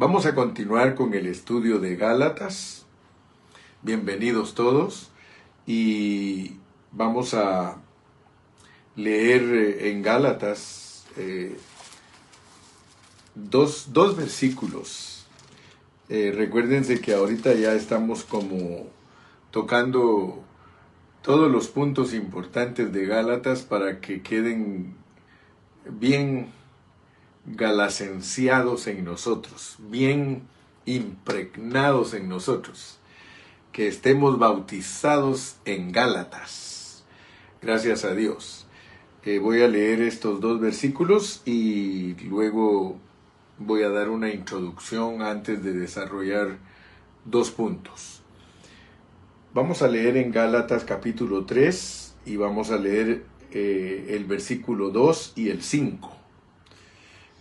Vamos a continuar con el estudio de Gálatas. Bienvenidos todos y vamos a leer eh, en Gálatas eh, dos, dos, versículos. Eh, recuérdense que ahorita ya estamos como tocando todos los puntos importantes de Gálatas para que queden bien galacenciados en nosotros, bien impregnados en nosotros, que estemos bautizados en Gálatas. Gracias a Dios. Eh, voy a leer estos dos versículos y luego voy a dar una introducción antes de desarrollar dos puntos. Vamos a leer en Gálatas capítulo 3 y vamos a leer eh, el versículo 2 y el 5.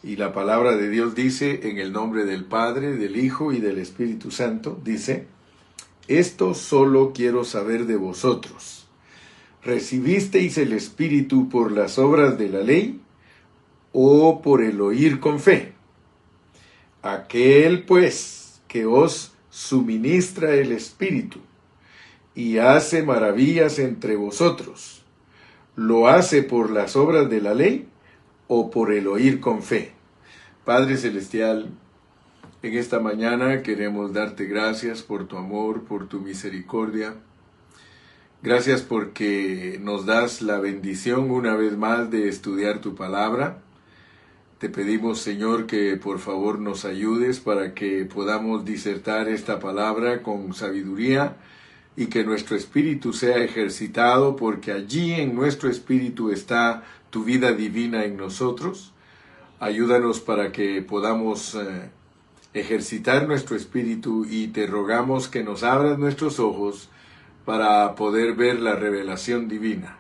Y la palabra de Dios dice, en el nombre del Padre, del Hijo y del Espíritu Santo, dice, esto solo quiero saber de vosotros. ¿Recibisteis el Espíritu por las obras de la ley o por el oír con fe? Aquel pues que os suministra el Espíritu y hace maravillas entre vosotros, ¿lo hace por las obras de la ley o por el oír con fe. Padre Celestial, en esta mañana queremos darte gracias por tu amor, por tu misericordia. Gracias porque nos das la bendición una vez más de estudiar tu palabra. Te pedimos, Señor, que por favor nos ayudes para que podamos disertar esta palabra con sabiduría y que nuestro espíritu sea ejercitado, porque allí en nuestro espíritu está tu vida divina en nosotros. Ayúdanos para que podamos eh, ejercitar nuestro espíritu y te rogamos que nos abras nuestros ojos para poder ver la revelación divina.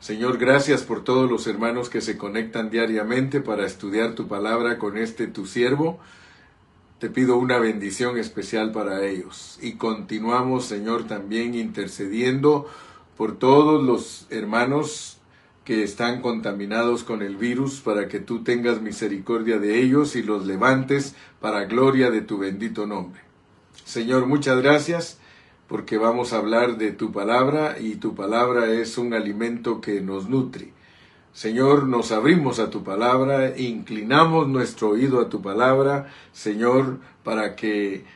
Señor, gracias por todos los hermanos que se conectan diariamente para estudiar tu palabra con este tu siervo. Te pido una bendición especial para ellos. Y continuamos, Señor, también intercediendo por todos los hermanos que están contaminados con el virus, para que tú tengas misericordia de ellos y los levantes para gloria de tu bendito nombre. Señor, muchas gracias porque vamos a hablar de tu palabra y tu palabra es un alimento que nos nutre. Señor, nos abrimos a tu palabra, inclinamos nuestro oído a tu palabra, Señor, para que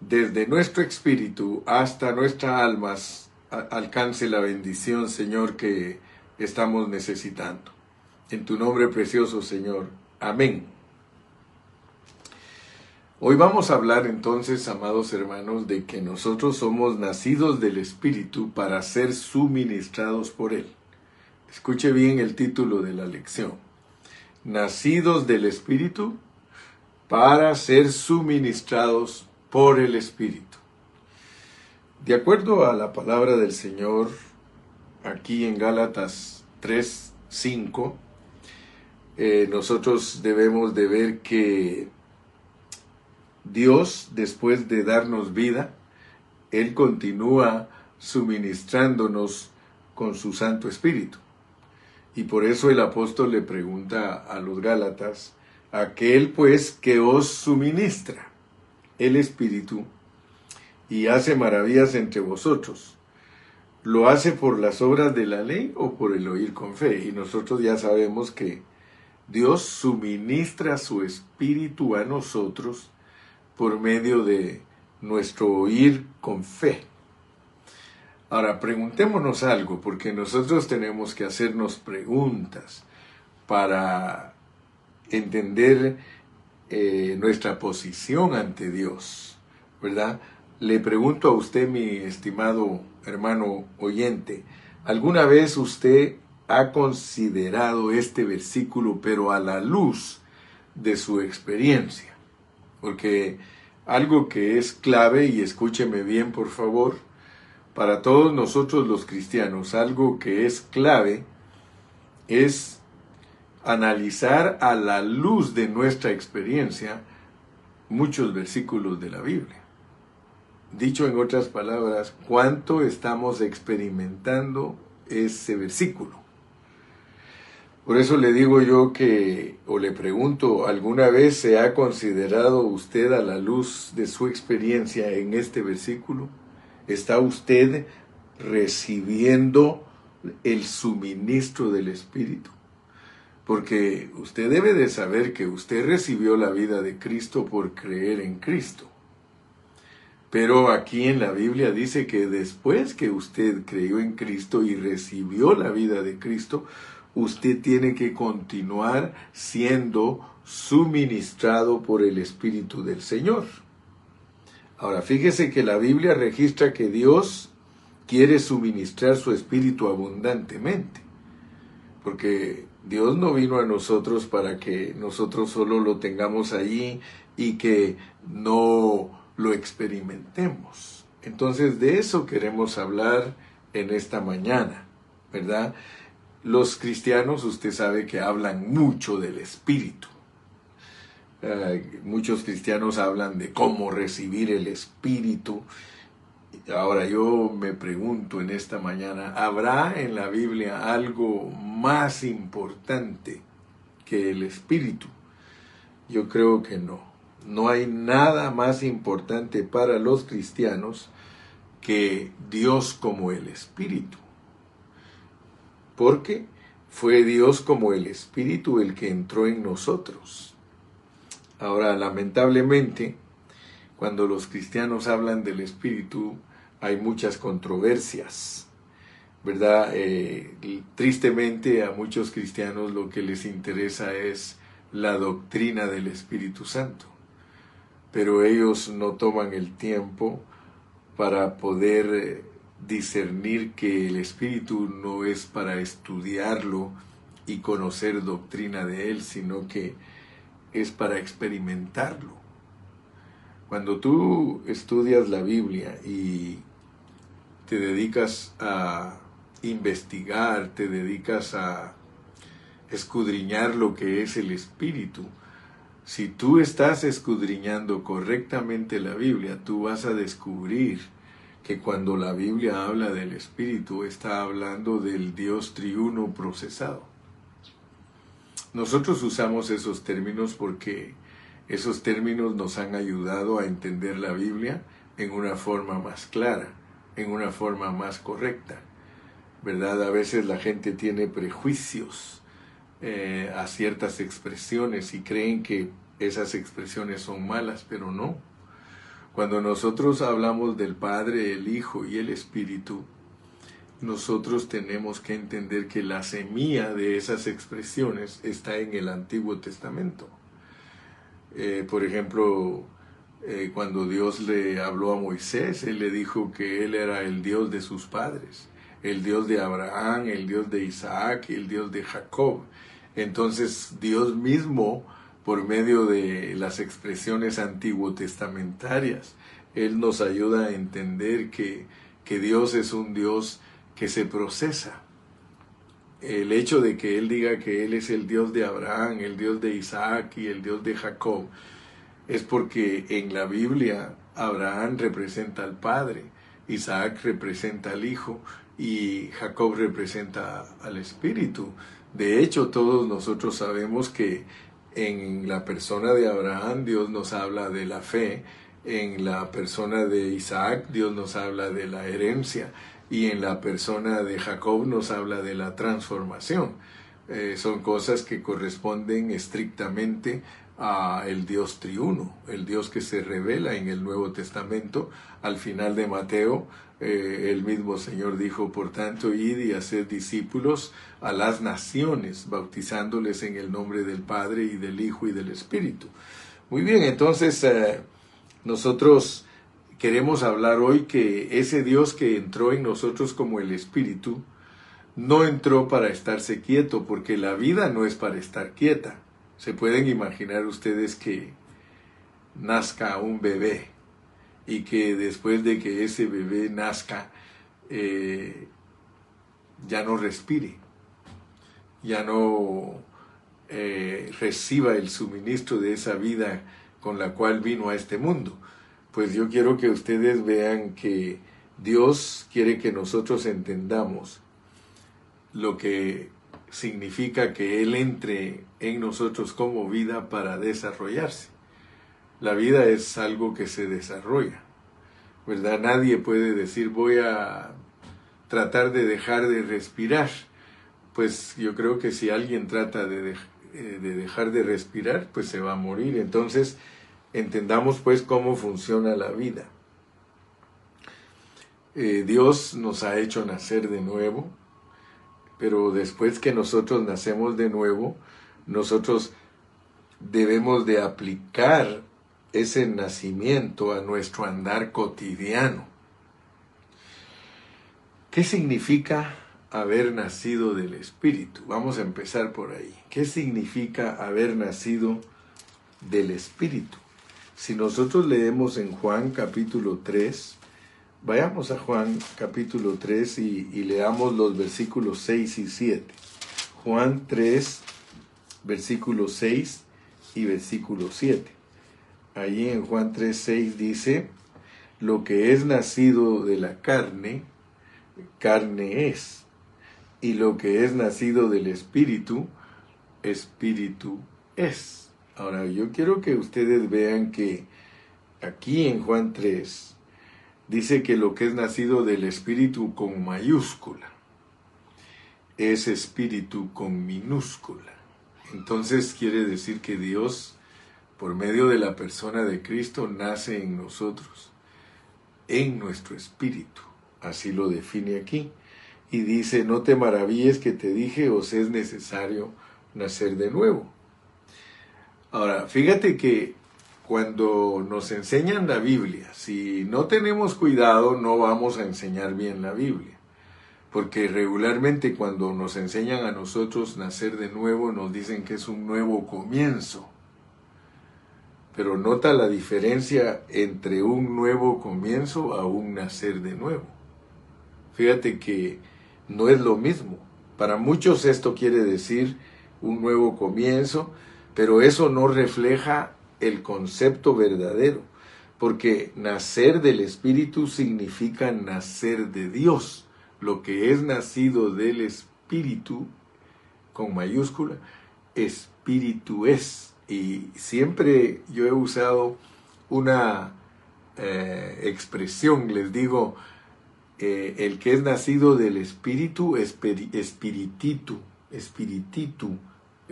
desde nuestro espíritu hasta nuestras almas alcance la bendición, Señor, que estamos necesitando. En tu nombre precioso, Señor. Amén. Hoy vamos a hablar entonces, amados hermanos, de que nosotros somos nacidos del Espíritu para ser suministrados por Él. Escuche bien el título de la lección. Nacidos del Espíritu para ser suministrados por el Espíritu. De acuerdo a la palabra del Señor, aquí en Gálatas 3, 5, eh, nosotros debemos de ver que Dios, después de darnos vida, Él continúa suministrándonos con su Santo Espíritu. Y por eso el apóstol le pregunta a los Gálatas, aquel pues que os suministra el Espíritu y hace maravillas entre vosotros ¿Lo hace por las obras de la ley o por el oír con fe? Y nosotros ya sabemos que Dios suministra su espíritu a nosotros por medio de nuestro oír con fe. Ahora, preguntémonos algo, porque nosotros tenemos que hacernos preguntas para entender eh, nuestra posición ante Dios, ¿verdad? Le pregunto a usted, mi estimado hermano oyente, ¿alguna vez usted ha considerado este versículo, pero a la luz de su experiencia? Porque algo que es clave, y escúcheme bien por favor, para todos nosotros los cristianos, algo que es clave es analizar a la luz de nuestra experiencia muchos versículos de la Biblia. Dicho en otras palabras, ¿cuánto estamos experimentando ese versículo? Por eso le digo yo que, o le pregunto, ¿alguna vez se ha considerado usted a la luz de su experiencia en este versículo? ¿Está usted recibiendo el suministro del Espíritu? Porque usted debe de saber que usted recibió la vida de Cristo por creer en Cristo. Pero aquí en la Biblia dice que después que usted creyó en Cristo y recibió la vida de Cristo, usted tiene que continuar siendo suministrado por el Espíritu del Señor. Ahora, fíjese que la Biblia registra que Dios quiere suministrar su Espíritu abundantemente, porque Dios no vino a nosotros para que nosotros solo lo tengamos allí y que no lo experimentemos. Entonces de eso queremos hablar en esta mañana, ¿verdad? Los cristianos, usted sabe que hablan mucho del Espíritu. muchos cristianos hablan de cómo recibir el Espíritu. Ahora yo me pregunto en esta mañana, ¿habrá en la Biblia algo más importante que el Espíritu? Yo creo que no. No hay nada más importante para los cristianos que Dios como el Espíritu porque fue Dios como el Espíritu el que entró en nosotros. Ahora, lamentablemente, cuando los cristianos hablan del Espíritu, hay muchas controversias, ¿verdad? Eh, tristemente a muchos cristianos lo que les interesa es la doctrina del Espíritu Santo, pero ellos no toman el tiempo para poder eh, discernir que el Espíritu no es para estudiarlo y conocer doctrina de Él, sino que es para experimentarlo. Cuando tú estudias la Biblia y te dedicas a investigar, te dedicas a escudriñar lo que es el Espíritu, si tú estás escudriñando correctamente la Biblia, tú vas a descubrir que cuando la Biblia habla del Espíritu está hablando del Dios triuno procesado. Nosotros usamos esos términos porque esos términos nos han ayudado a entender la Biblia en una forma más clara, en una forma más correcta. ¿Verdad? A veces la gente tiene prejuicios eh, a ciertas expresiones y creen que esas expresiones son malas, pero no cuando nosotros hablamos del Padre, el Hijo y el Espíritu, nosotros tenemos que entender que la semilla de esas expresiones está en el Antiguo Testamento. Eh, por ejemplo, eh, cuando Dios le habló a Moisés, Él le dijo que Él era el Dios de sus padres, el Dios de Abraham, el Dios de Isaac el Dios de Jacob. Entonces Dios mismo por medio de las expresiones antiguo testamentarias. Él nos ayuda a entender que, que Dios es un Dios que se procesa. El hecho de que Él diga que Él es el Dios de Abraham, el Dios de Isaac y el Dios de Jacob, es porque en la Biblia Abraham representa al Padre, Isaac representa al Hijo y Jacob representa al Espíritu. De hecho, todos nosotros sabemos que en la persona de Abraham Dios nos habla de la fe, en la persona de Isaac Dios nos habla de la herencia y en la persona de Jacob nos habla de la transformación. Eh, son cosas que corresponden estrictamente a el Dios triuno, el Dios que se revela en el Nuevo Testamento. Al final de Mateo, eh, el mismo Señor dijo, por tanto, id y haced discípulos a las naciones, bautizándoles en el nombre del Padre y del Hijo y del Espíritu. Muy bien, entonces eh, nosotros queremos hablar hoy que ese Dios que entró en nosotros como el Espíritu, no entró para estarse quieto, porque la vida no es para estar quieta. Se pueden imaginar ustedes que nazca un bebé y que después de que ese bebé nazca eh, ya no respire, ya no eh, reciba el suministro de esa vida con la cual vino a este mundo. Pues yo quiero que ustedes vean que Dios quiere que nosotros entendamos lo que significa que Él entre en nosotros como vida para desarrollarse. La vida es algo que se desarrolla, ¿verdad? Nadie puede decir voy a tratar de dejar de respirar. Pues yo creo que si alguien trata de, eh, de dejar de respirar, pues se va a morir. Entonces, entendamos pues cómo funciona la vida. Eh, Dios nos ha hecho nacer de nuevo, pero después que nosotros nacemos de nuevo, nosotros debemos de aplicar ese nacimiento a nuestro andar cotidiano. ¿Qué significa haber nacido del Espíritu? Vamos a empezar por ahí. ¿Qué significa haber nacido del Espíritu? Si nosotros leemos en Juan capítulo 3, vayamos a Juan capítulo 3 y, leamos los versículos 6 y 7. Juan 3, versículo 6 y versículo 7. Allí en Juan 3, 6 dice, lo que es nacido de la carne, carne es, y lo que es nacido del Espíritu, Espíritu es. Ahora, yo quiero que ustedes vean que aquí en Juan 3 dice que lo que es nacido del Espíritu con mayúscula es Espíritu con minúscula. Entonces quiere decir que Dios, por medio de la persona de Cristo, nace en nosotros, en nuestro espíritu. Así lo define aquí. Y dice, no te maravilles que te dije, os es necesario nacer de nuevo. Ahora, fíjate que cuando nos enseñan la Biblia, si no tenemos cuidado, no vamos a enseñar bien la Biblia. Porque regularmente cuando nos enseñan a nosotros nacer de nuevo, nos dicen que es un nuevo comienzo. Pero nota la diferencia entre un nuevo comienzo a un nacer de nuevo. Fíjate que no es lo mismo. Para muchos esto quiere decir un nuevo comienzo, pero eso no refleja el concepto verdadero, porque nacer del Espíritu significa nacer de Dios. Lo que es nacido del Espíritu, con mayúscula, Espíritu es. Y siempre yo he usado una eh, expresión, les digo, eh, el que es nacido del Espíritu, espiritito, espiritito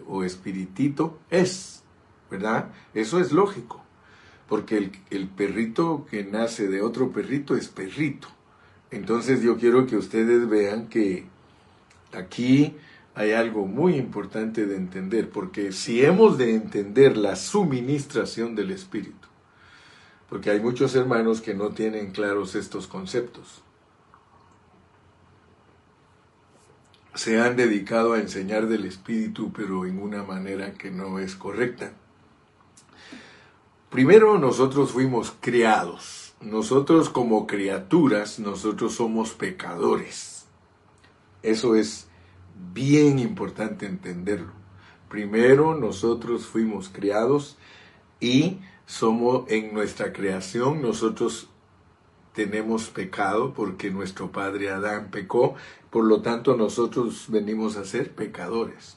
o espiritito es, ¿verdad? Eso es lógico, porque el, perrito que nace de otro perrito es perrito. Entonces yo quiero que ustedes vean que aquí hay algo muy importante de entender, porque si hemos de entender la suministración del Espíritu, porque hay muchos hermanos que no tienen claros estos conceptos. se han dedicado a enseñar del Espíritu, pero en una manera que no es correcta. Primero nosotros fuimos criados. Nosotros como criaturas, nosotros somos pecadores. Eso es bien importante entenderlo. Primero nosotros fuimos criados y somos en nuestra creación nosotros tenemos pecado porque nuestro padre Adán pecó, por lo tanto nosotros venimos a ser pecadores.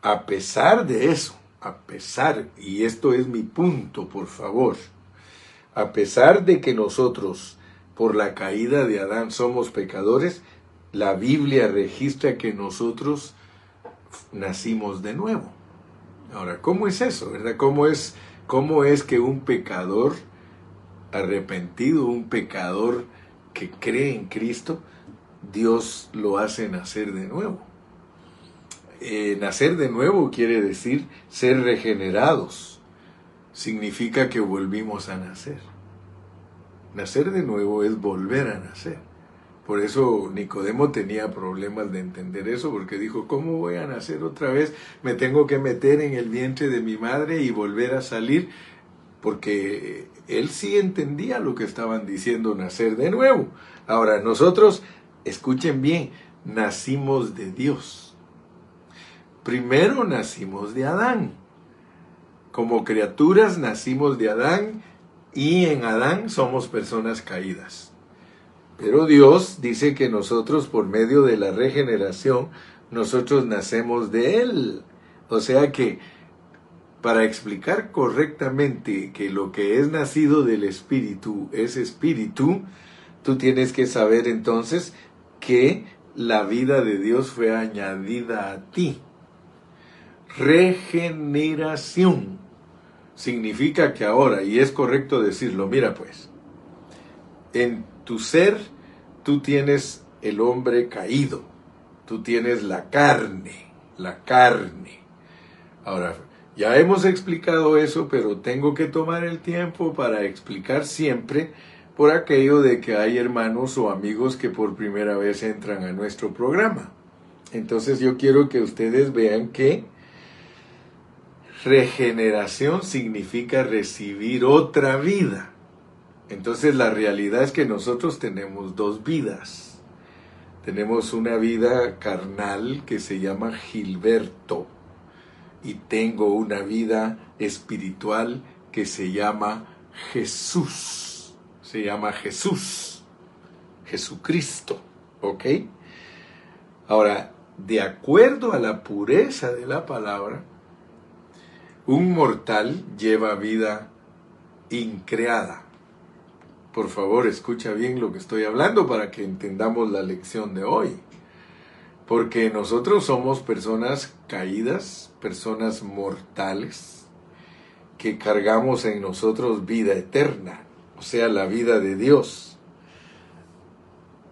A pesar de eso, a pesar, y esto es mi punto, por favor, a pesar de que nosotros por la caída de Adán somos pecadores, la Biblia registra que nosotros nacimos de nuevo. Ahora, ¿cómo es eso? ¿Verdad? ¿Cómo es, cómo es que un pecador arrepentido, un pecador que cree en Cristo, Dios lo hace nacer de nuevo. Eh, nacer de nuevo quiere decir ser regenerados. Significa que volvimos a nacer. Nacer de nuevo es volver a nacer. Por eso Nicodemo tenía problemas de entender eso, porque dijo, ¿cómo voy a nacer otra vez? Me tengo que meter en el vientre de mi madre y volver a salir, porque él sí entendía lo que estaban diciendo, nacer de nuevo. Ahora, nosotros, escuchen bien, nacimos de Dios. Primero nacimos de Adán. Como criaturas nacimos de Adán y en Adán somos personas caídas. Pero Dios dice que nosotros por medio de la regeneración nosotros nacemos de Él. O sea que para explicar correctamente que lo que es nacido del Espíritu es Espíritu, tú tienes que saber entonces que la vida de Dios fue añadida a ti. Regeneración significa que ahora, y es correcto decirlo, mira pues, en tu ser tú tienes el hombre caído, tú tienes la carne, la carne. Ahora, ya hemos explicado eso, pero tengo que tomar el tiempo para explicar siempre por aquello de que hay hermanos o amigos que por primera vez entran a nuestro programa. Entonces yo quiero que ustedes vean que regeneración significa recibir otra vida. Entonces la realidad es que nosotros tenemos dos vidas. Tenemos una vida carnal que se llama Gilberto y tengo una vida espiritual que se llama Jesús. Se llama Jesús. Jesucristo. ¿Ok? Ahora, de acuerdo a la pureza de la palabra, un mortal lleva vida increada. Por favor, escucha bien lo que estoy hablando para que entendamos la lección de hoy. Porque nosotros somos personas caídas, personas mortales, que cargamos en nosotros vida eterna, o sea, la vida de Dios.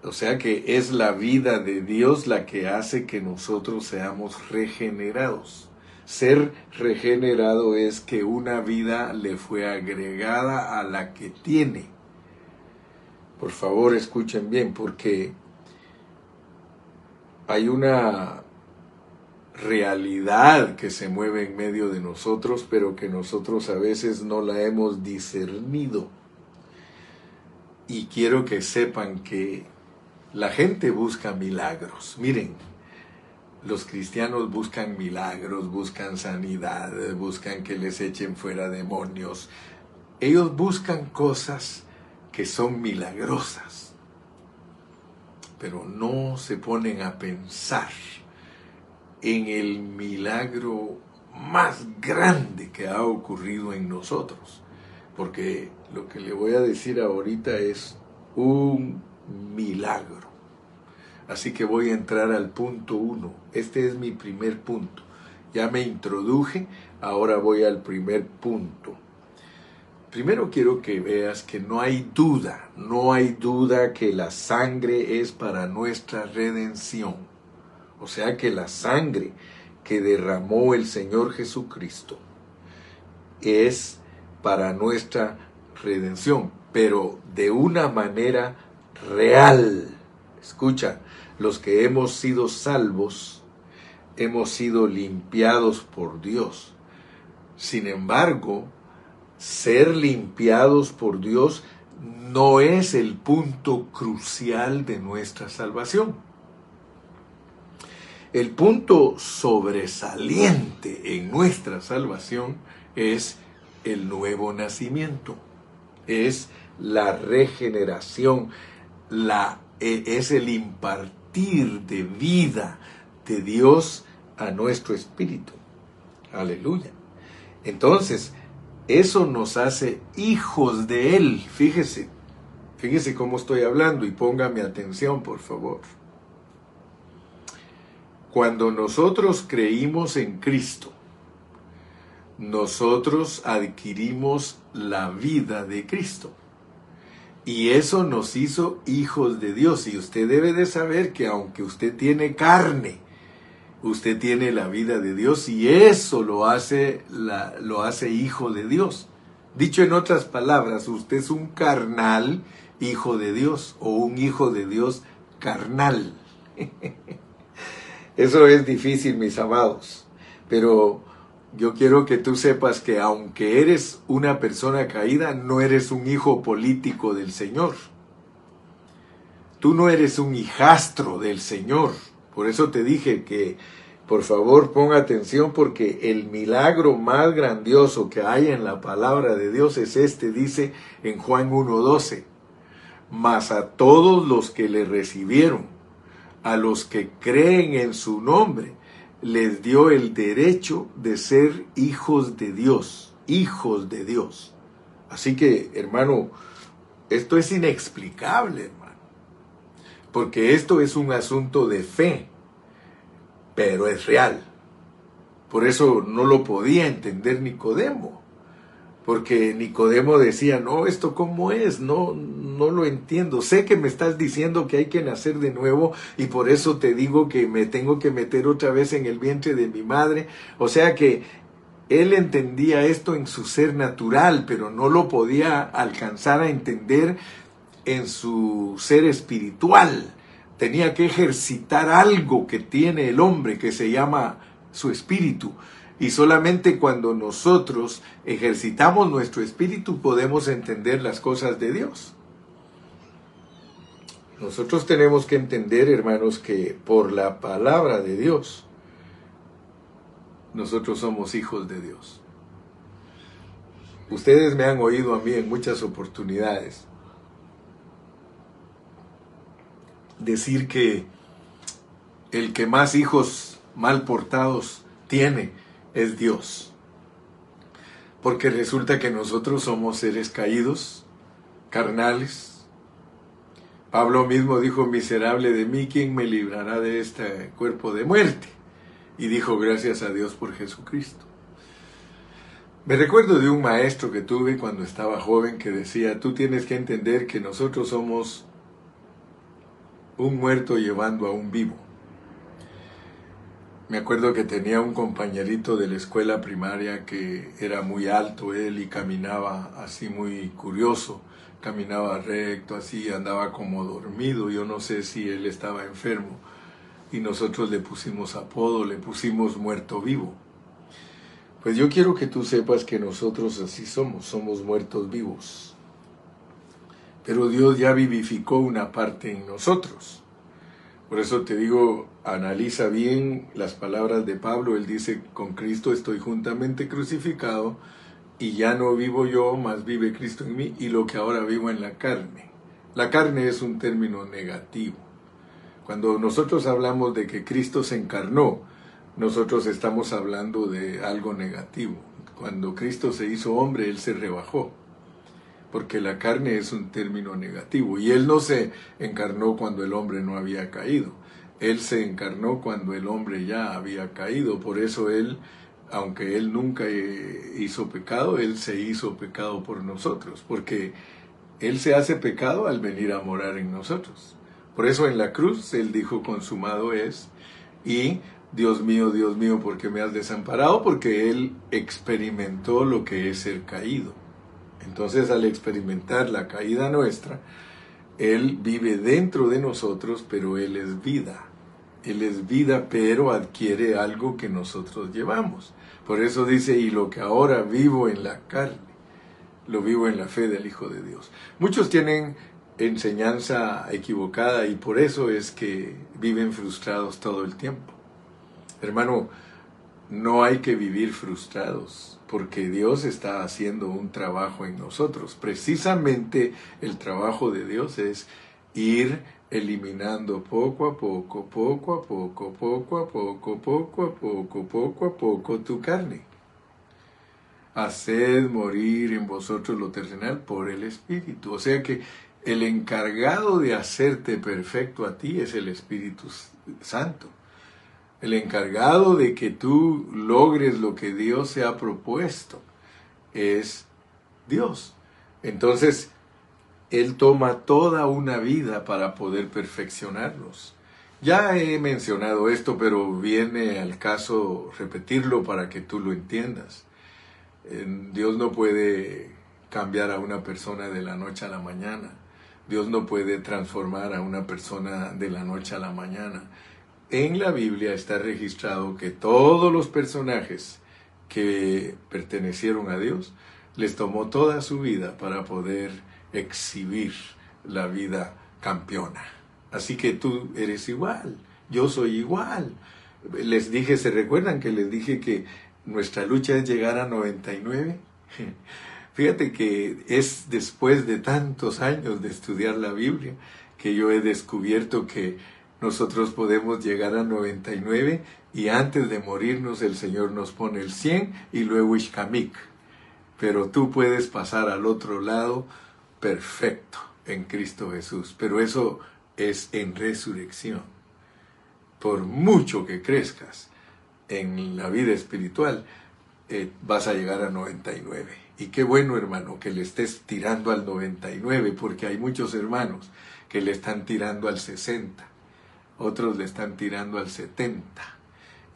O sea que es la vida de Dios la que hace que nosotros seamos regenerados. Ser regenerado es que una vida le fue agregada a la que tiene. Por favor, escuchen bien, porque hay una realidad que se mueve en medio de nosotros, pero que nosotros a veces no la hemos discernido. Y quiero que sepan que la gente busca milagros. Miren, los cristianos buscan milagros, buscan sanidad, buscan que les echen fuera demonios. Ellos buscan cosas que son milagrosas pero no se ponen a pensar en el milagro más grande que ha ocurrido en nosotros. Porque lo que le voy a decir ahorita es un milagro. Así que voy a entrar al punto uno. Este es mi primer punto. Ya me introduje, ahora voy al primer punto. Primero quiero que veas que no hay duda, no hay duda que la sangre es para nuestra redención. O sea que la sangre que derramó el Señor Jesucristo es para nuestra redención, pero de una manera real. Escucha, los que hemos sido salvos, hemos sido limpiados por Dios. Sin embargo, ser limpiados por Dios no es el punto crucial de nuestra salvación. El punto sobresaliente en nuestra salvación es el nuevo nacimiento, es la regeneración, la, e, es el impartir de vida de Dios a nuestro espíritu. Aleluya. Entonces, eso nos hace hijos de Él. Fíjese, fíjese cómo estoy hablando y póngame atención, por favor. Cuando nosotros creímos en Cristo, nosotros adquirimos la vida de Cristo. Y eso nos hizo hijos de Dios. Y usted debe de saber que aunque usted tiene carne, usted tiene la vida de Dios y eso lo hace, lo hace hijo de Dios. Dicho en otras palabras, usted es un carnal hijo de Dios o un hijo de Dios carnal. Eso es difícil, mis amados, pero yo quiero que tú sepas que aunque eres una persona caída, no eres un hijo político del Señor. Tú no eres un hijastro del Señor. Por eso te dije que, por favor, ponga atención porque el milagro más grandioso que hay en la palabra de Dios es este, dice en Juan 1.12. Mas a todos los que le recibieron, a los que creen en su nombre, les dio el derecho de ser hijos de Dios, hijos de Dios. Así que, hermano, esto es inexplicable, hermano, porque esto es un asunto de fe, pero es real. Por eso no lo podía entender Nicodemo porque Nicodemo decía, no, esto cómo es, no, no lo entiendo. Sé que me estás diciendo que hay que nacer de nuevo y por eso te digo que me tengo que meter otra vez en el vientre de mi madre. O sea que él entendía esto en su ser natural, pero no lo podía alcanzar a entender en su ser espiritual. Tenía que ejercitar algo que tiene el hombre que se llama su espíritu. Y solamente cuando nosotros ejercitamos nuestro espíritu podemos entender las cosas de Dios. Nosotros tenemos que entender, hermanos, que por la palabra de Dios, nosotros somos hijos de Dios. Ustedes me han oído a mí en muchas oportunidades decir que el que más hijos mal portados tiene es Dios. Porque resulta que nosotros somos seres caídos, carnales. Pablo mismo dijo, miserable de mí, ¿quién me librará de este cuerpo de muerte? Y dijo, gracias a Dios por Jesucristo. Me recuerdo de un maestro que tuve cuando estaba joven que decía, tú tienes que entender que nosotros somos un muerto llevando a un vivo. Me acuerdo que tenía un compañerito de la escuela primaria que era muy alto él y caminaba así muy curioso, caminaba recto, así andaba como dormido, yo no sé si él estaba enfermo y nosotros le pusimos apodo, le pusimos muerto vivo. Pues yo quiero que tú sepas que nosotros así somos, somos muertos vivos. Pero Dios ya vivificó una parte en nosotros. Por eso te digo, analiza bien las palabras de Pablo. Él dice, con Cristo estoy juntamente crucificado y ya no vivo yo, más vive Cristo en mí y lo que ahora vivo en la carne. La carne es un término negativo. Cuando nosotros hablamos de que Cristo se encarnó, nosotros estamos hablando de algo negativo. Cuando Cristo se hizo hombre, Él se rebajó porque la carne es un término negativo y Él no se encarnó cuando el hombre no había caído, Él se encarnó cuando el hombre ya había caído, por eso Él, aunque Él nunca eh, hizo pecado, Él se hizo pecado por nosotros, porque Él se hace pecado al venir a morar en nosotros. Por eso en la cruz Él dijo, consumado es, y Dios mío, Dios mío, ¿por qué me has desamparado? Porque Él experimentó lo que es ser caído. Entonces al experimentar la caída nuestra, Él vive dentro de nosotros, pero Él es vida. Él es vida, pero adquiere algo que nosotros llevamos. Por eso dice, y lo que ahora vivo en la carne, lo vivo en la fe del Hijo de Dios. Muchos tienen enseñanza equivocada y por eso es que viven frustrados todo el tiempo. Hermano, no hay que vivir frustrados, porque Dios está haciendo un trabajo en nosotros. Precisamente el trabajo de Dios es ir eliminando poco a poco, poco a poco, poco a poco, poco a poco, poco a poco tu carne. Haced morir en vosotros lo terrenal por el Espíritu. O sea que el encargado de hacerte perfecto a ti es el Espíritu Santo el encargado de que tú logres lo que Dios se ha propuesto es Dios. Entonces, Él toma toda una vida para poder perfeccionarnos. Ya he mencionado esto, pero viene al caso repetirlo para que tú lo entiendas. Dios no puede cambiar a una persona de la noche a la mañana. Dios no puede transformar a una persona de la noche a la mañana en la Biblia está registrado que todos los personajes que pertenecieron a Dios les tomó toda su vida para poder exhibir la vida campeona. Así que tú eres igual, yo soy igual. Les dije, ¿se recuerdan que les dije que nuestra lucha es llegar a 99? Fíjate que es después de tantos años de estudiar la Biblia que yo he descubierto que nosotros podemos llegar a 99 y antes de morirnos el Señor nos pone el 100 y luego Ishkamik. Pero tú puedes pasar al otro lado perfecto en Cristo Jesús. Pero eso es en resurrección. Por mucho que crezcas en la vida espiritual, eh, vas a llegar a 99. Y qué bueno, hermano, que le estés tirando al 99, porque hay muchos hermanos que le están tirando al 60, otros le están tirando al 70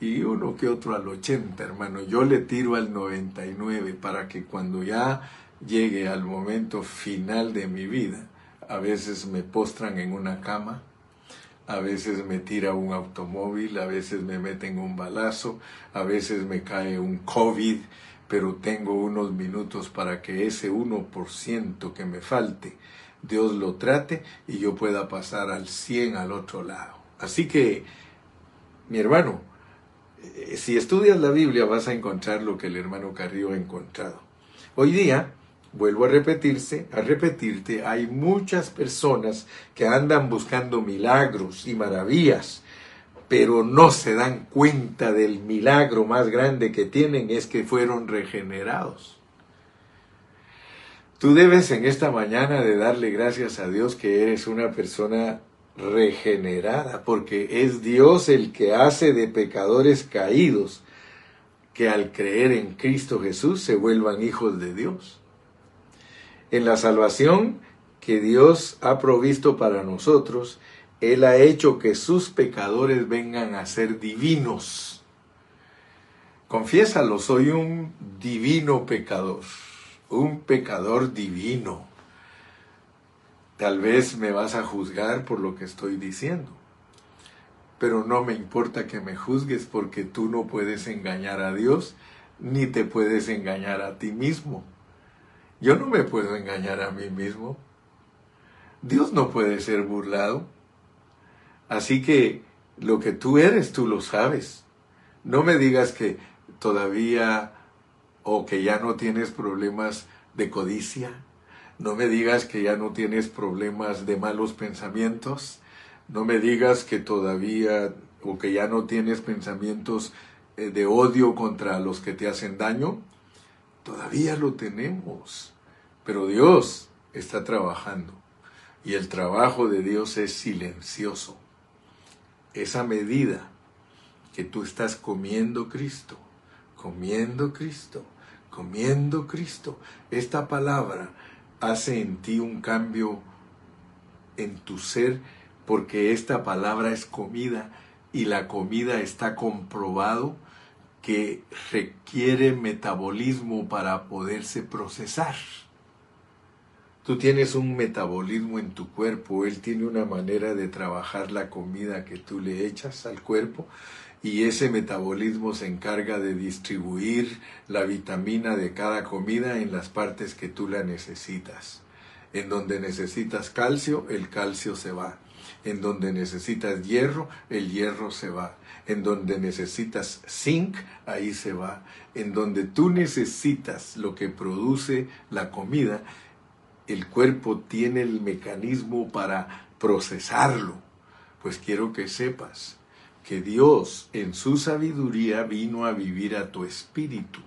y uno que otro al 80, hermano. Yo le tiro al 99 para que cuando ya llegue al momento final de mi vida, a veces me postran en una cama, a veces me tira un automóvil, a veces me meten un balazo, a veces me cae un COVID, pero tengo unos minutos para que ese 1% que me falte, Dios lo trate y yo pueda pasar al 100 al otro lado. Así que, mi hermano, eh, si estudias la Biblia vas a encontrar lo que el hermano Carrillo ha encontrado. Hoy día, vuelvo a repetirse, a repetirte, hay muchas personas que andan buscando milagros y maravillas, pero no se dan cuenta del milagro más grande que tienen es que fueron regenerados. Tú debes en esta mañana de darle gracias a Dios que eres una persona regenerada, porque es Dios el que hace de pecadores caídos que al creer en Cristo Jesús se vuelvan hijos de Dios. En la salvación que Dios ha provisto para nosotros, Él ha hecho que sus pecadores vengan a ser divinos. Confiésalo, soy un divino pecador, un pecador divino. Tal vez me vas a juzgar por lo que estoy diciendo, pero no me importa que me juzgues porque tú no puedes engañar a Dios ni te puedes engañar a ti mismo. Yo no me puedo engañar a mí mismo. Dios no puede ser burlado. Así que lo que tú eres, tú lo sabes. No me digas que todavía o que ya no tienes problemas de codicia, no me digas que ya no tienes problemas de malos pensamientos. No me digas que todavía o que ya no tienes pensamientos eh, de odio contra los que te hacen daño. Todavía lo tenemos. Pero Dios está trabajando. Y el trabajo de Dios es silencioso. Esa medida que tú estás comiendo Cristo, comiendo Cristo, comiendo Cristo, esta palabra hace en ti un cambio en tu ser porque esta palabra es comida y la comida está comprobado que requiere metabolismo para poderse procesar. Tú tienes un metabolismo en tu cuerpo, él tiene una manera de trabajar la comida que tú le echas al cuerpo y ese metabolismo se encarga de distribuir la vitamina de cada comida en las partes que tú la necesitas. En donde necesitas calcio, el calcio se va. En donde necesitas hierro, el hierro se va. En donde necesitas zinc, ahí se va. En donde tú necesitas lo que produce la comida, el cuerpo tiene el mecanismo para procesarlo. Pues quiero que sepas que Dios en su sabiduría vino a vivir a tu espíritu.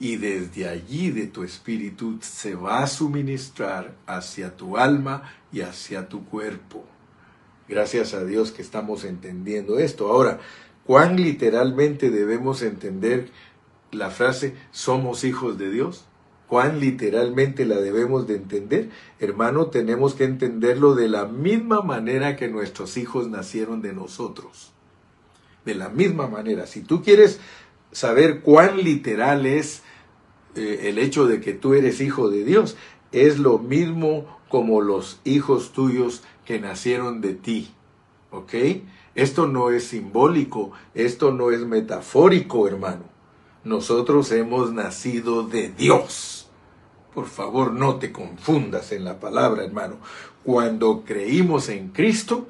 Y desde allí de tu espíritu se va a suministrar hacia tu alma y hacia tu cuerpo. Gracias a Dios que estamos entendiendo esto. Ahora, ¿cuán literalmente debemos entender la frase somos hijos de Dios? Cuán literalmente la debemos de entender, hermano, tenemos que entenderlo de la misma manera que nuestros hijos nacieron de nosotros. De la misma manera. Si tú quieres saber cuán literal es eh, el hecho de que tú eres hijo de Dios, es lo mismo como los hijos tuyos que nacieron de ti. ¿Ok? Esto no es simbólico, esto no es metafórico, hermano. Nosotros hemos nacido de Dios. Por favor, no te confundas en la palabra, hermano. Cuando creímos en Cristo,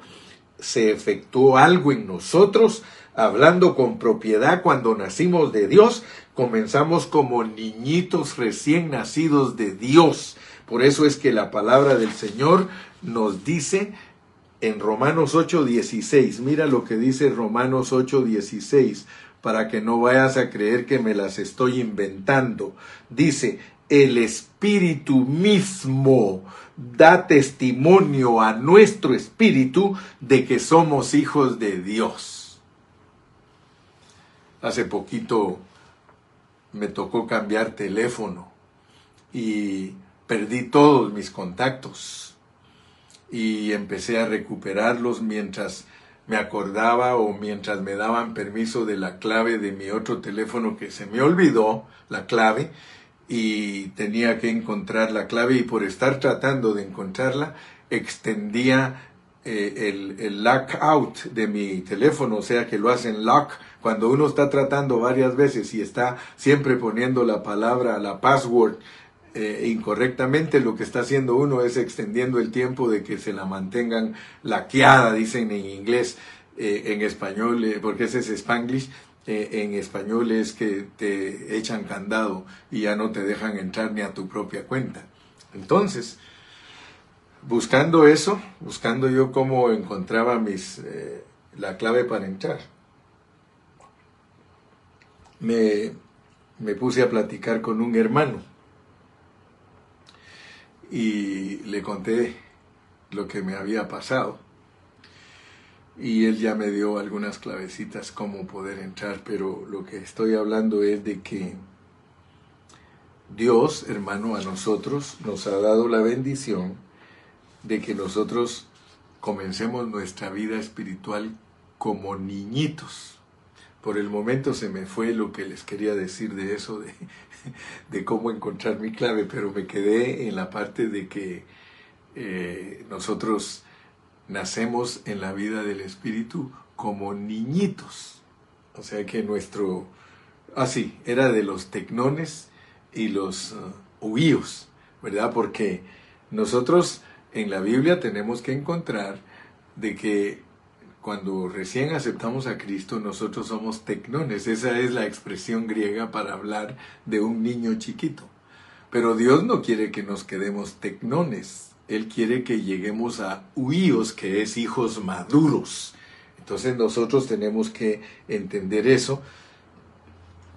se efectuó algo en nosotros, hablando con propiedad, cuando nacimos de Dios, comenzamos como niñitos recién nacidos de Dios. Por eso es que la palabra del Señor nos dice en Romanos 8:16. Mira lo que dice Romanos 8:16 para que no vayas a creer que me las estoy inventando. Dice, el Espíritu mismo da testimonio a nuestro espíritu de que somos hijos de Dios. Hace poquito me tocó cambiar teléfono y perdí todos mis contactos y empecé a recuperarlos mientras me acordaba o mientras me daban permiso de la clave de mi otro teléfono que se me olvidó la clave y tenía que encontrar la clave y por estar tratando de encontrarla extendía eh, el, el lock out de mi teléfono, o sea que lo hacen lock cuando uno está tratando varias veces y está siempre poniendo la palabra, la password eh, incorrectamente, lo que está haciendo uno es extendiendo el tiempo de que se la mantengan laqueada, dicen en inglés, eh, en español, eh, porque ese es spanglish, en español es que te echan candado y ya no te dejan entrar ni a tu propia cuenta. Entonces, buscando eso, buscando yo cómo encontraba mis, la clave para entrar, me, me puse a platicar con un hermano y le conté lo que me había pasado. Y él ya me dio algunas clavecitas cómo poder entrar, pero lo que estoy hablando es de que Dios, hermano, a nosotros nos ha dado la bendición de que nosotros comencemos nuestra vida espiritual como niñitos por el momento se me fue lo que les quería decir de eso, de, cómo encontrar mi clave, pero me quedé en la parte de que eh, nosotros nacemos en la vida del Espíritu como niñitos. O sea que nuestro... Ah, sí, era de los tecnones y los uh, ¿verdad? Porque nosotros en la Biblia tenemos que encontrar de que cuando recién aceptamos a Cristo, nosotros somos tecnones. Esa es la expresión griega para hablar de un niño chiquito. Pero Dios no quiere que nos quedemos tecnones. Él quiere que lleguemos a huíos, que es hijos maduros. Entonces nosotros tenemos que entender eso,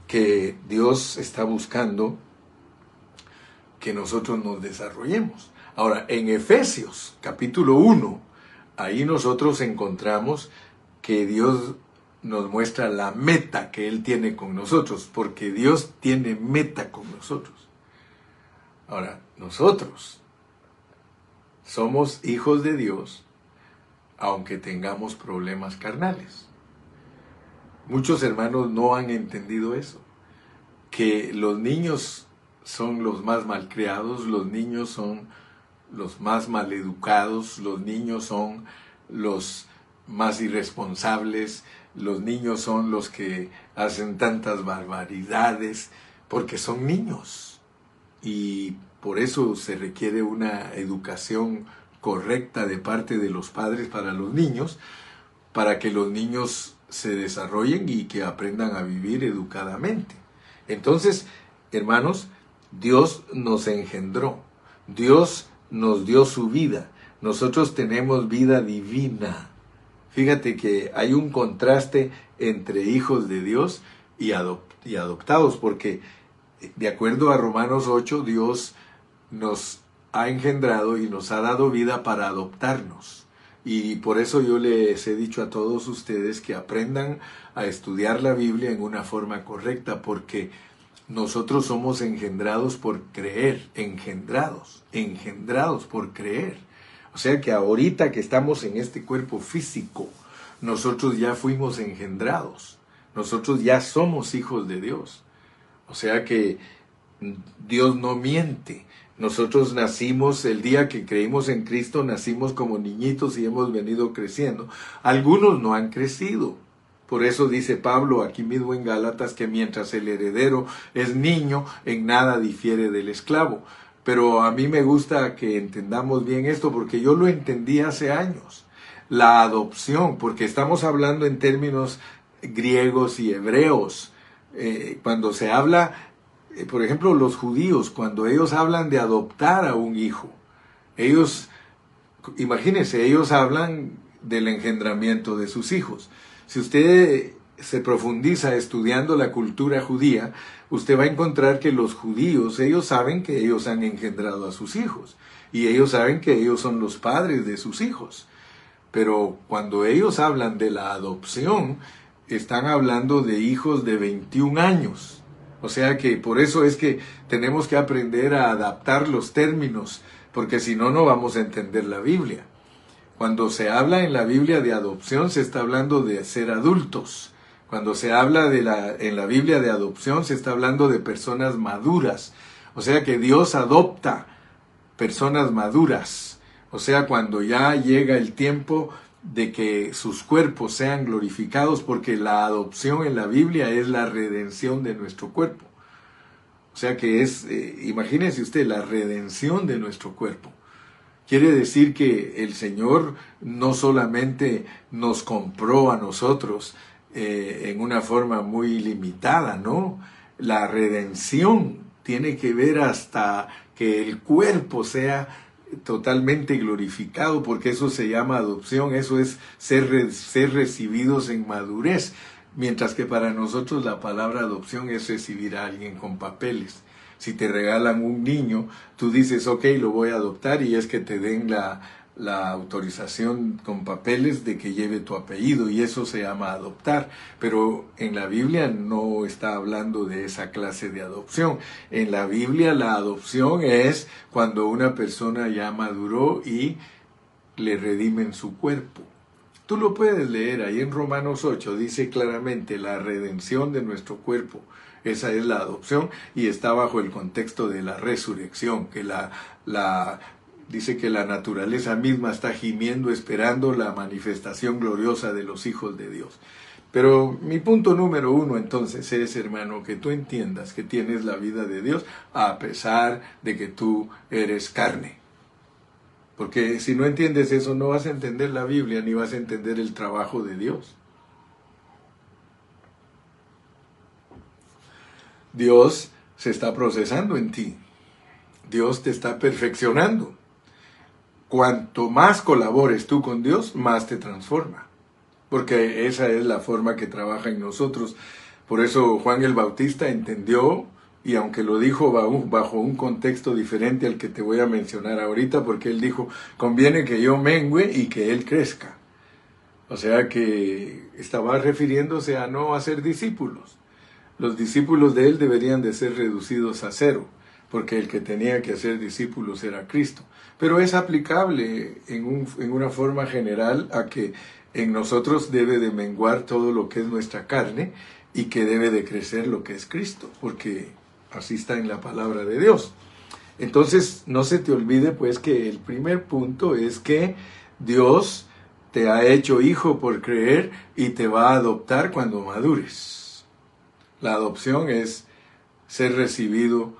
que Dios está buscando que nosotros nos desarrollemos. Ahora, en Efesios capítulo 1, ahí nosotros encontramos que Dios nos muestra la meta que Él tiene con nosotros, porque Dios tiene meta con nosotros. Ahora, nosotros somos hijos de Dios, aunque tengamos problemas carnales. Muchos hermanos no han entendido eso, que los niños son los más malcriados, los niños son los más maleducados, los niños son los más irresponsables, los niños son los que hacen tantas barbaridades, porque son niños. Y por eso se requiere una educación correcta de parte de los padres para los niños, para que los niños se desarrollen y que aprendan a vivir educadamente. Entonces, hermanos, Dios nos engendró, Dios nos dio su vida. Nosotros tenemos vida divina. Fíjate que hay un contraste entre hijos de Dios y, y adoptados, porque de acuerdo a Romanos 8, Dios nos ha engendrado y nos ha dado vida para adoptarnos. Y por eso yo les he dicho a todos ustedes que aprendan a estudiar la Biblia en una forma correcta, porque nosotros somos engendrados por creer, engendrados, engendrados por creer. O sea que ahorita que estamos en este cuerpo físico, nosotros ya fuimos engendrados, nosotros ya somos hijos de Dios. O sea que Dios no miente. Nosotros nacimos el día que creímos en Cristo, nacimos como niñitos y hemos venido creciendo. Algunos no han crecido, por eso dice Pablo aquí mismo en Gálatas que mientras el heredero es niño, en nada difiere del esclavo. Pero a mí me gusta que entendamos bien esto porque yo lo entendí hace años. La adopción, porque estamos hablando en términos griegos y hebreos. Eh, cuando se habla, eh, por ejemplo, los judíos, cuando ellos hablan de adoptar a un hijo, ellos imagínense, ellos hablan del engendramiento de sus hijos. Si usted se profundiza estudiando la cultura judía, usted va a encontrar que los judíos, ellos saben que ellos han engendrado a sus hijos y ellos saben que ellos son los padres de sus hijos. Pero cuando ellos hablan de la adopción, están hablando de hijos de 21 años. O sea que por eso es que tenemos que aprender a adaptar los términos, porque si no, no vamos a entender la Biblia. Cuando se habla en la Biblia de adopción, se está hablando de ser adultos. Cuando se habla de la, en la Biblia de adopción, se está hablando de personas maduras. O sea que Dios adopta personas maduras. O sea, cuando ya llega el tiempo de que sus cuerpos sean glorificados, porque la adopción en la Biblia es la redención de nuestro cuerpo. O sea que es, eh, imagínense usted, la redención de nuestro cuerpo. Quiere decir que el Señor no solamente nos compró a nosotros eh, en una forma muy limitada, ¿no? La redención tiene que ver hasta que el cuerpo sea totalmente glorificado, porque eso se llama adopción, eso es ser, ser recibidos en madurez, mientras que para nosotros la palabra adopción es recibir a alguien con papeles. Si te regalan un niño, tú dices, ok, lo voy a adoptar y es que te den la, la autorización con papeles de que lleve tu apellido y eso se llama adoptar. Pero en la Biblia no está hablando de esa clase de adopción. En la Biblia la adopción es cuando una persona ya maduró y le redimen su cuerpo. Tú lo puedes leer ahí en Romanos 8, dice claramente la redención de nuestro cuerpo. Esa es la adopción y está bajo el contexto de la resurrección, que la, la dice que la naturaleza misma está gimiendo esperando la manifestación gloriosa de los hijos de Dios. Pero mi punto número uno entonces es, hermano, que tú entiendas que tienes la vida de Dios a pesar de que tú eres carne. Porque si no entiendes eso, no vas a entender la Biblia ni vas a entender el trabajo de Dios. Dios se está procesando en ti. Dios te está perfeccionando cuanto más colabores tú con Dios, más te transforma. Porque esa es la forma que trabaja en nosotros. Por eso Juan el Bautista entendió, y aunque lo dijo bajo un contexto diferente al que te voy a mencionar ahorita, porque él dijo, conviene que yo mengüe y que él crezca. O sea que estaba refiriéndose a no hacer discípulos. Los discípulos de él deberían de ser reducidos a cero porque el que tenía que hacer discípulos era Cristo. Pero es aplicable en, en una forma general a que en nosotros debe de menguar todo lo que es nuestra carne y que debe de crecer lo que es Cristo, porque así está en la palabra de Dios. Entonces, no se te olvide pues que el primer punto es que Dios te ha hecho hijo por creer y te va a adoptar cuando madures. La adopción es ser recibido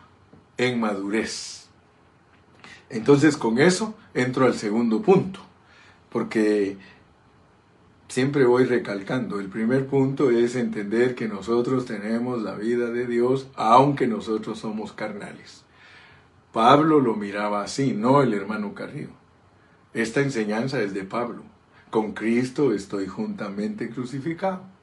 en madurez. Entonces con eso entro al segundo punto, porque siempre voy recalcando, el primer punto es entender que nosotros tenemos la vida de Dios aunque nosotros somos carnales. Pablo lo miraba así, no el hermano Carrillo. Esta enseñanza es de Pablo. Con Cristo estoy juntamente crucificado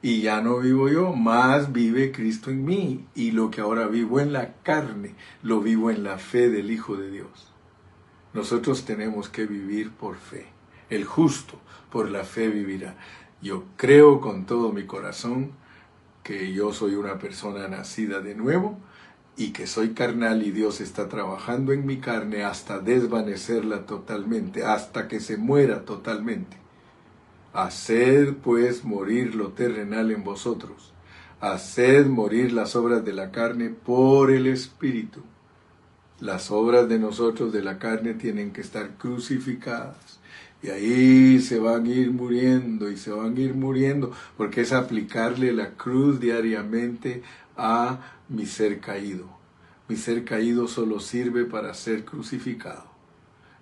y ya no vivo yo, más vive Cristo en mí. Y lo que ahora vivo en la carne, lo vivo en la fe del Hijo de Dios. Nosotros tenemos que vivir por fe. El justo por la fe vivirá. Yo creo con todo mi corazón que yo soy una persona nacida de nuevo y que soy carnal y Dios está trabajando en mi carne hasta desvanecerla totalmente, hasta que se muera totalmente Haced pues morir lo terrenal en vosotros. Haced morir las obras de la carne por el Espíritu. Las obras de nosotros de la carne tienen que estar crucificadas. Y ahí se van a ir muriendo y se van a ir muriendo porque es aplicarle la cruz diariamente a mi ser caído. Mi ser caído solo sirve para ser crucificado.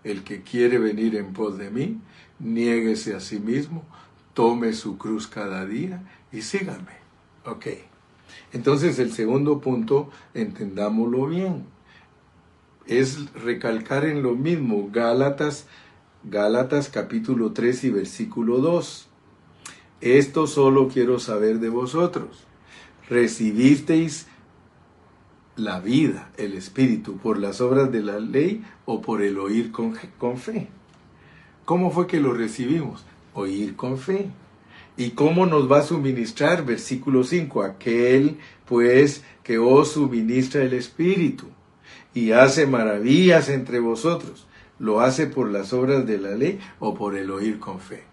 El que quiere venir en pos de mí, niéguese a sí mismo, tome su cruz cada día y síganme. Ok. Entonces el segundo punto, entendámoslo bien, es recalcar en lo mismo. Gálatas Gálatas capítulo 3 y versículo 2. Esto solo quiero saber de vosotros. ¿Recibisteis la vida, el Espíritu, por las obras de la ley o por el oír con, con fe? ¿Cómo fue que lo recibimos? Oír con fe. ¿Y cómo nos va a suministrar? Versículo 5. Aquel, pues, que os suministra el Espíritu y hace maravillas entre vosotros, ¿lo hace por las obras de la ley o por el oír con fe?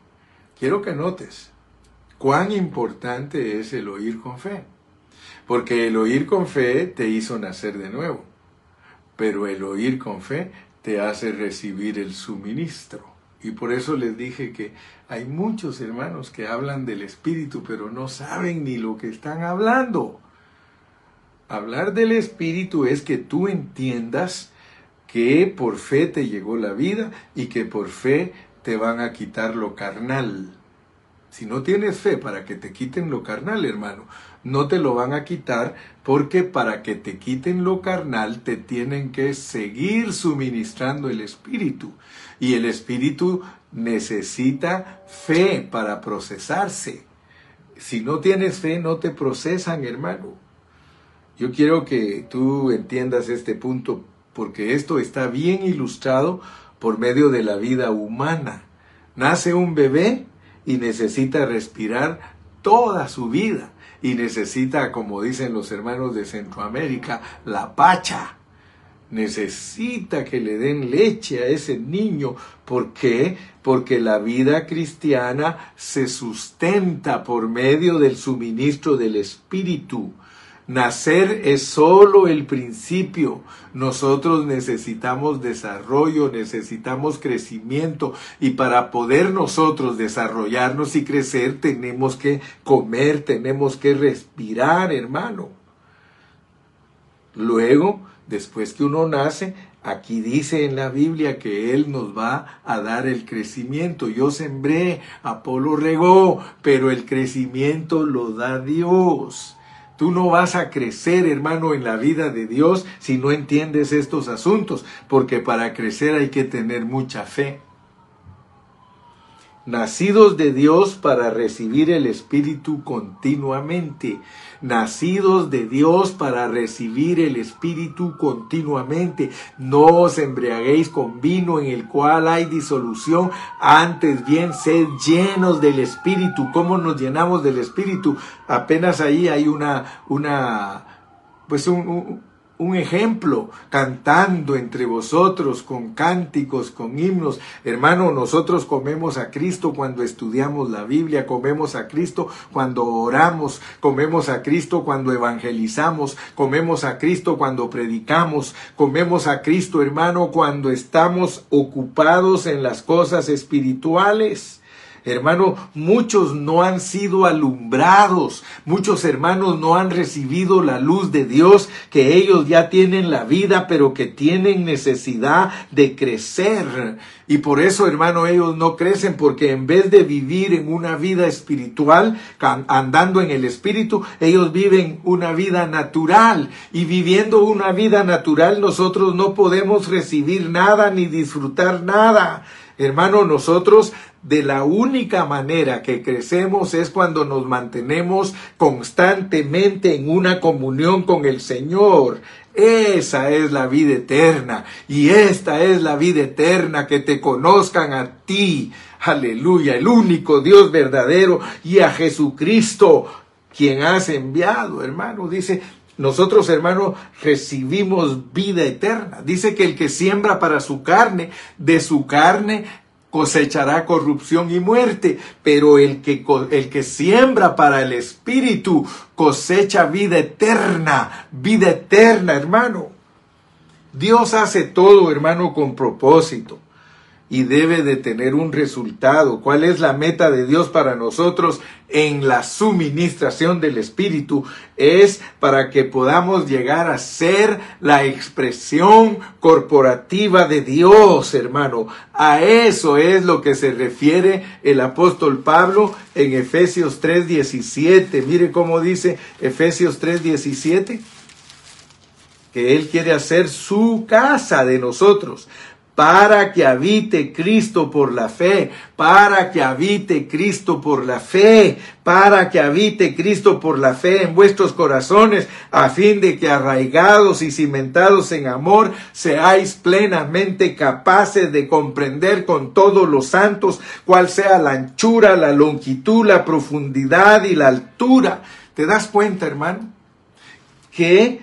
Quiero que notes cuán importante es el oír con fe. Porque el oír con fe te hizo nacer de nuevo, pero el oír con fe te hace recibir el suministro. Y por eso les dije que hay muchos hermanos que hablan del Espíritu, pero no saben ni lo que están hablando. Hablar del Espíritu es que tú entiendas que por fe te llegó la vida y que por fe te van a quitar lo carnal. Si no tienes fe para que te quiten lo carnal, hermano, no te lo van a quitar porque para que te quiten lo carnal te tienen que seguir suministrando el Espíritu. Y el Espíritu necesita fe para procesarse. Si no tienes fe, no te procesan, hermano. Yo quiero que tú entiendas este punto porque esto está bien ilustrado por medio de la vida humana. Nace un bebé y necesita respirar toda su vida y necesita, como dicen los hermanos de Centroamérica, la pacha. Necesita que le den leche a ese niño. ¿Por qué? Porque la vida cristiana se sustenta por medio del suministro del Espíritu. Nacer es solo el principio. Nosotros necesitamos desarrollo, necesitamos crecimiento y para poder nosotros desarrollarnos y crecer tenemos que comer, tenemos que respirar, hermano. Luego, después que uno nace, Aquí dice en la Biblia que Él nos va a dar el crecimiento. Yo sembré, Apolo regó, pero el crecimiento lo da Dios. Tú no vas a crecer, hermano, en la vida de Dios si no entiendes estos asuntos, porque para crecer hay que tener mucha fe nacidos de Dios para recibir el Espíritu continuamente, nacidos de Dios para recibir el Espíritu continuamente. No os embriaguéis con vino en el cual hay disolución, antes bien sed llenos del Espíritu. ¿Cómo nos llenamos del Espíritu? Apenas ahí hay una, una, pues un un ejemplo, cantando entre vosotros con cánticos, con himnos. Hermano, nosotros comemos a Cristo cuando estudiamos la Biblia, comemos a Cristo cuando oramos, comemos a Cristo cuando evangelizamos, comemos a Cristo cuando predicamos, comemos a Cristo, hermano, cuando estamos ocupados en las cosas espirituales. Hermano, muchos no han sido alumbrados, muchos hermanos no han recibido la luz de Dios, que ellos ya tienen la vida, pero que tienen necesidad de crecer. Y por eso, hermano, ellos no crecen, porque en vez de vivir en una vida espiritual, andando en el espíritu, ellos viven una vida natural. Y viviendo una vida natural, nosotros no podemos recibir nada ni disfrutar nada. Hermano, nosotros de la única manera que crecemos es cuando nos mantenemos constantemente en una comunión con el Señor. Esa es la vida eterna y esta es la vida eterna, que te conozcan a ti, aleluya, el único Dios verdadero y a Jesucristo, quien has enviado, hermano. Dice, nosotros, hermano, recibimos vida eterna. Dice que el que siembra para su carne, de su carne cosechará corrupción y muerte, pero el que, el que siembra para el Espíritu cosecha vida eterna, vida eterna, hermano. Dios hace todo, hermano, con propósito y debe de tener un resultado. ¿Cuál es la meta de Dios para nosotros en la suministración del Espíritu? Es para que podamos llegar a ser la expresión corporativa de Dios, hermano. A eso es lo que se refiere el apóstol Pablo en Efesios 3:17. Mire cómo dice Efesios 3:17 que Él quiere hacer su casa de nosotros para que habite Cristo por la fe, para que habite Cristo por la fe, para que habite Cristo por la fe en vuestros corazones, a fin de que arraigados y cimentados en amor, seáis plenamente capaces de comprender con todos los santos cuál sea la anchura, la longitud, la profundidad y la altura. ¿Te das cuenta, hermano? Que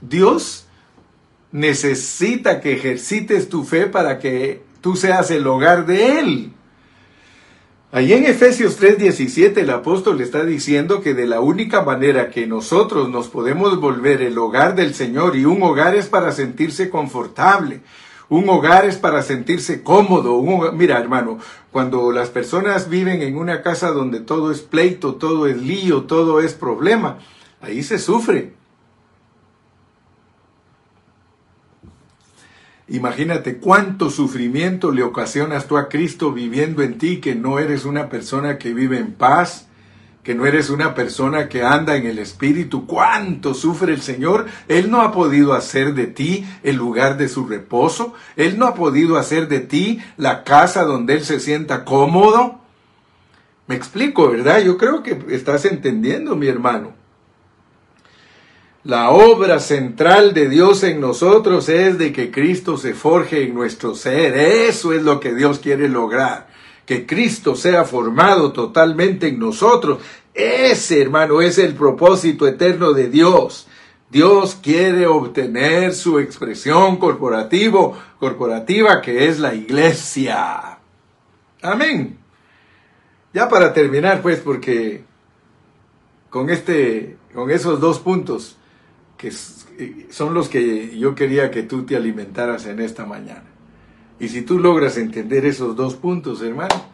Dios necesita que ejercites tu fe para que tú seas el hogar de Él. Allí en Efesios 3:17 el apóstol está diciendo que de la única manera que nosotros nos podemos volver el hogar del Señor y un hogar es para sentirse confortable, un hogar es para sentirse cómodo. mira hermano, cuando las personas viven en una casa donde todo es pleito, todo es lío, todo es problema, ahí se sufre. Imagínate cuánto sufrimiento le ocasionas tú a Cristo viviendo en ti, que no eres una persona que vive en paz, que no eres una persona que anda en el Espíritu. Cuánto sufre el Señor. Él no ha podido hacer de ti el lugar de su reposo. Él no ha podido hacer de ti la casa donde Él se sienta cómodo. Me explico, ¿verdad? Yo creo que estás entendiendo, mi hermano. La obra central de Dios en nosotros es de que Cristo se forje en nuestro ser. Eso es lo que Dios quiere lograr. Que Cristo sea formado totalmente en nosotros. Ese, hermano, es el propósito eterno de Dios. Dios quiere obtener su expresión corporativo, corporativa que es la iglesia. Amén. Ya para terminar, pues, porque con este, con esos dos puntos, que eh, son los que yo quería que tú te alimentaras en esta mañana. Y si tú logras entender esos dos puntos, hermano,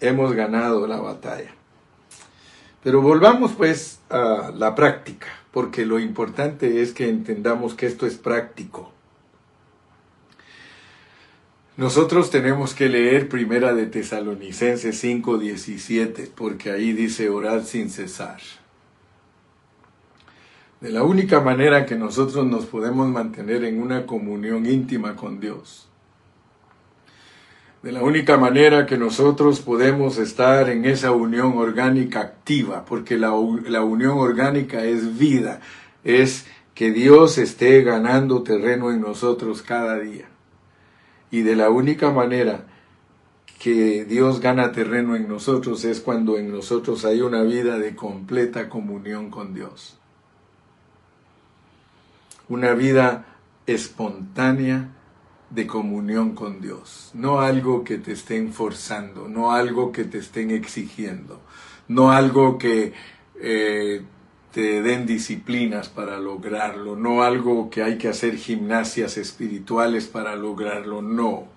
hemos ganado la batalla. Pero volvamos pues a la práctica, porque lo importante es que entendamos que esto es práctico. Nosotros tenemos que leer Primera de Tesalonicenses 5:17, porque ahí dice orar sin cesar. De la única manera que nosotros nos podemos mantener en una comunión íntima con Dios. De la única manera que nosotros podemos estar en esa unión orgánica activa, porque la, la unión orgánica es vida, es que Dios esté ganando terreno en nosotros cada día. Y de la única manera que Dios gana terreno en nosotros es cuando en nosotros hay una vida de completa comunión con Dios una vida espontánea de comunión con Dios, no algo que te estén forzando, no algo que te estén exigiendo, no algo que eh, te den disciplinas para lograrlo, no algo que hay que hacer gimnasias espirituales para lograrlo, no.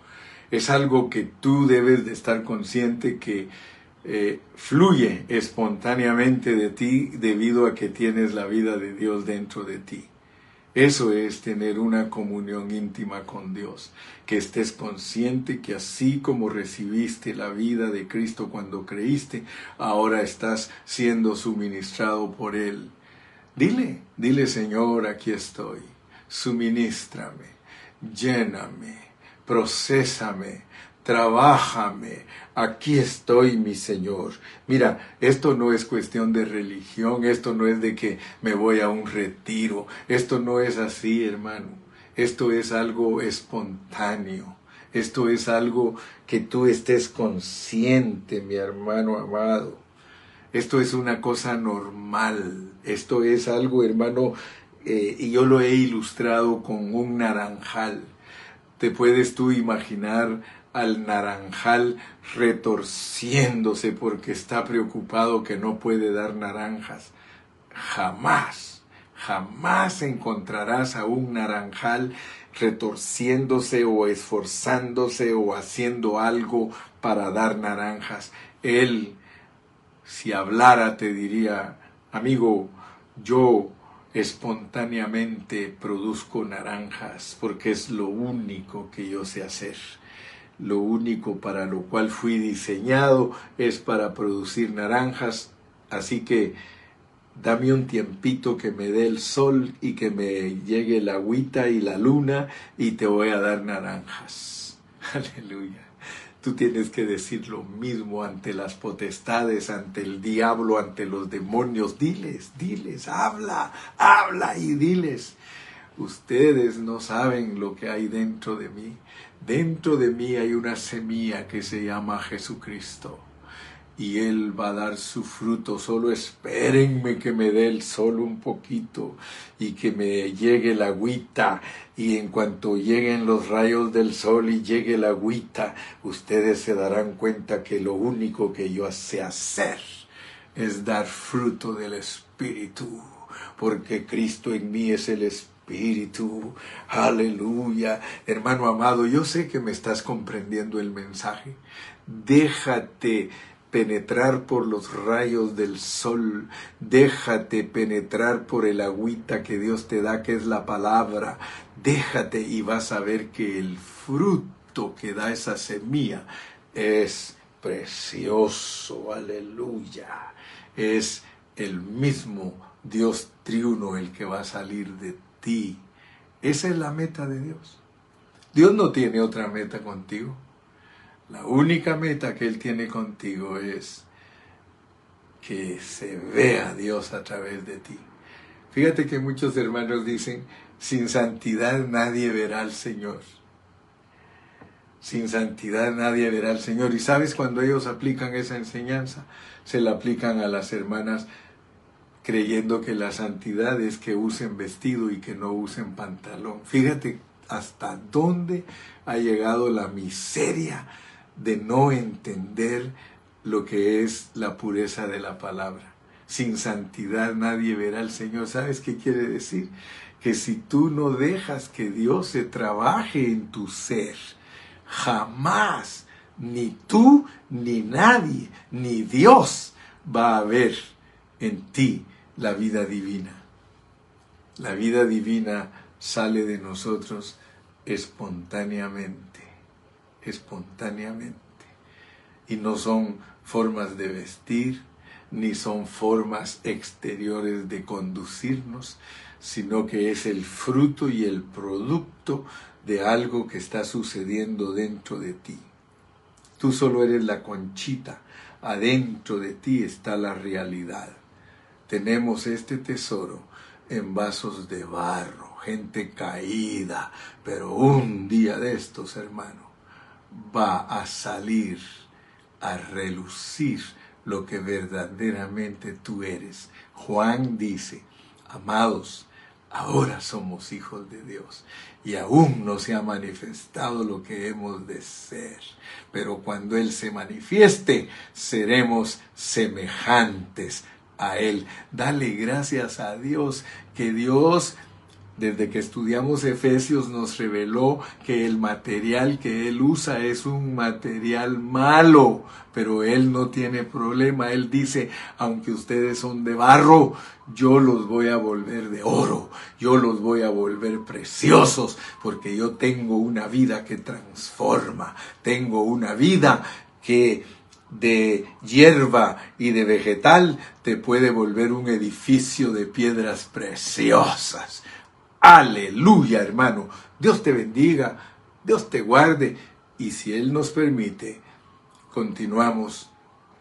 Es algo que tú debes de estar consciente que eh, fluye espontáneamente de ti debido a que tienes la vida de Dios dentro de ti. Eso es tener una comunión íntima con Dios, que estés consciente que así como recibiste la vida de Cristo cuando creíste, ahora estás siendo suministrado por Él. Dile, dile Señor, aquí estoy, suministrame, lléname, procésame, trabájame, aquí estoy mi Señor. Mira, esto no es cuestión de religión, esto no es de que me voy a un retiro, esto no es así, hermano, esto es algo espontáneo. Esto es algo que tú estés consciente, mi hermano amado. Esto es una cosa normal. Esto es algo, hermano, eh, y yo lo he ilustrado con un naranjal. Te puedes tú imaginar al naranjal retorciéndose porque está preocupado que no puede dar naranjas. Jamás, jamás encontrarás a un naranjal retorciéndose o esforzándose o haciendo algo para dar naranjas. Él, si hablara, te diría, amigo, yo espontáneamente produzco naranjas porque es lo único que yo sé hacer lo único para lo cual fui diseñado es para producir naranjas, así que Dame un tiempito que me dé el sol y que me llegue la agüita y la luna y te voy a dar naranjas. Aleluya. Tú tienes que decir lo mismo ante las potestades, ante el diablo, ante los demonios. Diles, diles, habla, habla y diles. Ustedes no saben lo que hay dentro de mí. Dentro de mí hay una semilla que se llama Jesucristo y Él va a dar su fruto. Solo espérenme que me dé el sol un poquito y que me llegue la agüita. Y en cuanto lleguen los rayos del sol y llegue la agüita, ustedes se darán cuenta que lo único que yo sé hacer es dar fruto del Espíritu, porque Cristo en mí es el Espíritu. Aleluya. Hermano amado, yo sé que me estás comprendiendo el mensaje. Déjate penetrar por los rayos del sol, déjate penetrar por el agüita que Dios te da, que es la palabra, déjate y vas a ver que el fruto que da esa semilla es precioso, aleluya, es el mismo Dios triuno el que va a salir de Esa es la meta de Dios. Dios no tiene otra meta contigo. La única meta que Él tiene contigo es que se vea Dios a través de ti. Fíjate que muchos hermanos dicen, sin santidad nadie verá al Señor. Sin santidad nadie verá al Señor. Y sabes, cuando ellos aplican esa enseñanza, se la aplican a las hermanas creyendo que la santidad es que usen vestido y que no usen pantalón. Fíjate hasta dónde ha llegado la miseria de no entender lo que es la pureza de la palabra. Sin santidad nadie verá al Señor. ¿Sabes qué quiere decir? Que si tú no dejas que Dios se trabaje en tu ser, jamás ni tú, ni nadie, ni Dios va a ver en ti la vida divina. La vida divina sale de nosotros espontáneamente espontáneamente. Y no son formas de vestir, ni son formas exteriores de conducirnos, sino que es el fruto y el producto de algo que está sucediendo dentro de ti. Tú solo eres la conchita, adentro de ti está la realidad. Tenemos este tesoro en vasos de barro, gente caída, pero un día de estos, hermanos, va a salir a relucir lo que verdaderamente tú eres. Juan dice, amados, ahora somos hijos de Dios y aún no se ha manifestado lo que hemos de ser. Pero cuando Él se manifieste, seremos semejantes a Él. Dale gracias a Dios que Dios desde que estudiamos Efesios nos reveló que el material que Él usa es un material malo, pero Él no tiene problema. Él dice, aunque ustedes son de barro, yo los voy a volver de oro, yo los voy a volver preciosos, porque yo tengo una vida que transforma, tengo una vida que de hierba y de vegetal te puede volver un edificio de piedras preciosas. Aleluya, hermano. Dios te bendiga, Dios te guarde y si Él nos permite, continuamos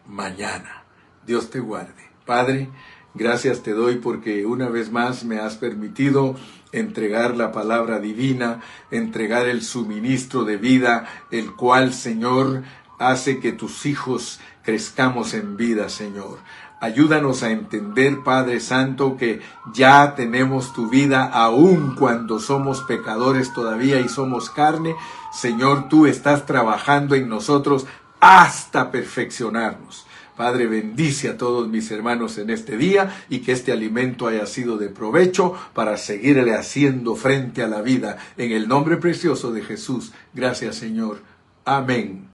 mañana. Dios te guarde. Padre, gracias te doy porque una vez más me has permitido entregar la palabra divina, entregar el suministro de vida, el cual, Señor, hace que tus hijos crezcamos en vida, Señor. Ayúdanos a entender, Padre Santo, que ya tenemos tu vida aun cuando somos pecadores todavía y somos carne. Señor, tú estás trabajando en nosotros hasta perfeccionarnos. Padre, bendice a todos mis hermanos en este día y que este alimento haya sido de provecho para seguirle haciendo frente a la vida. En el nombre precioso de Jesús. Gracias, Señor. Amén.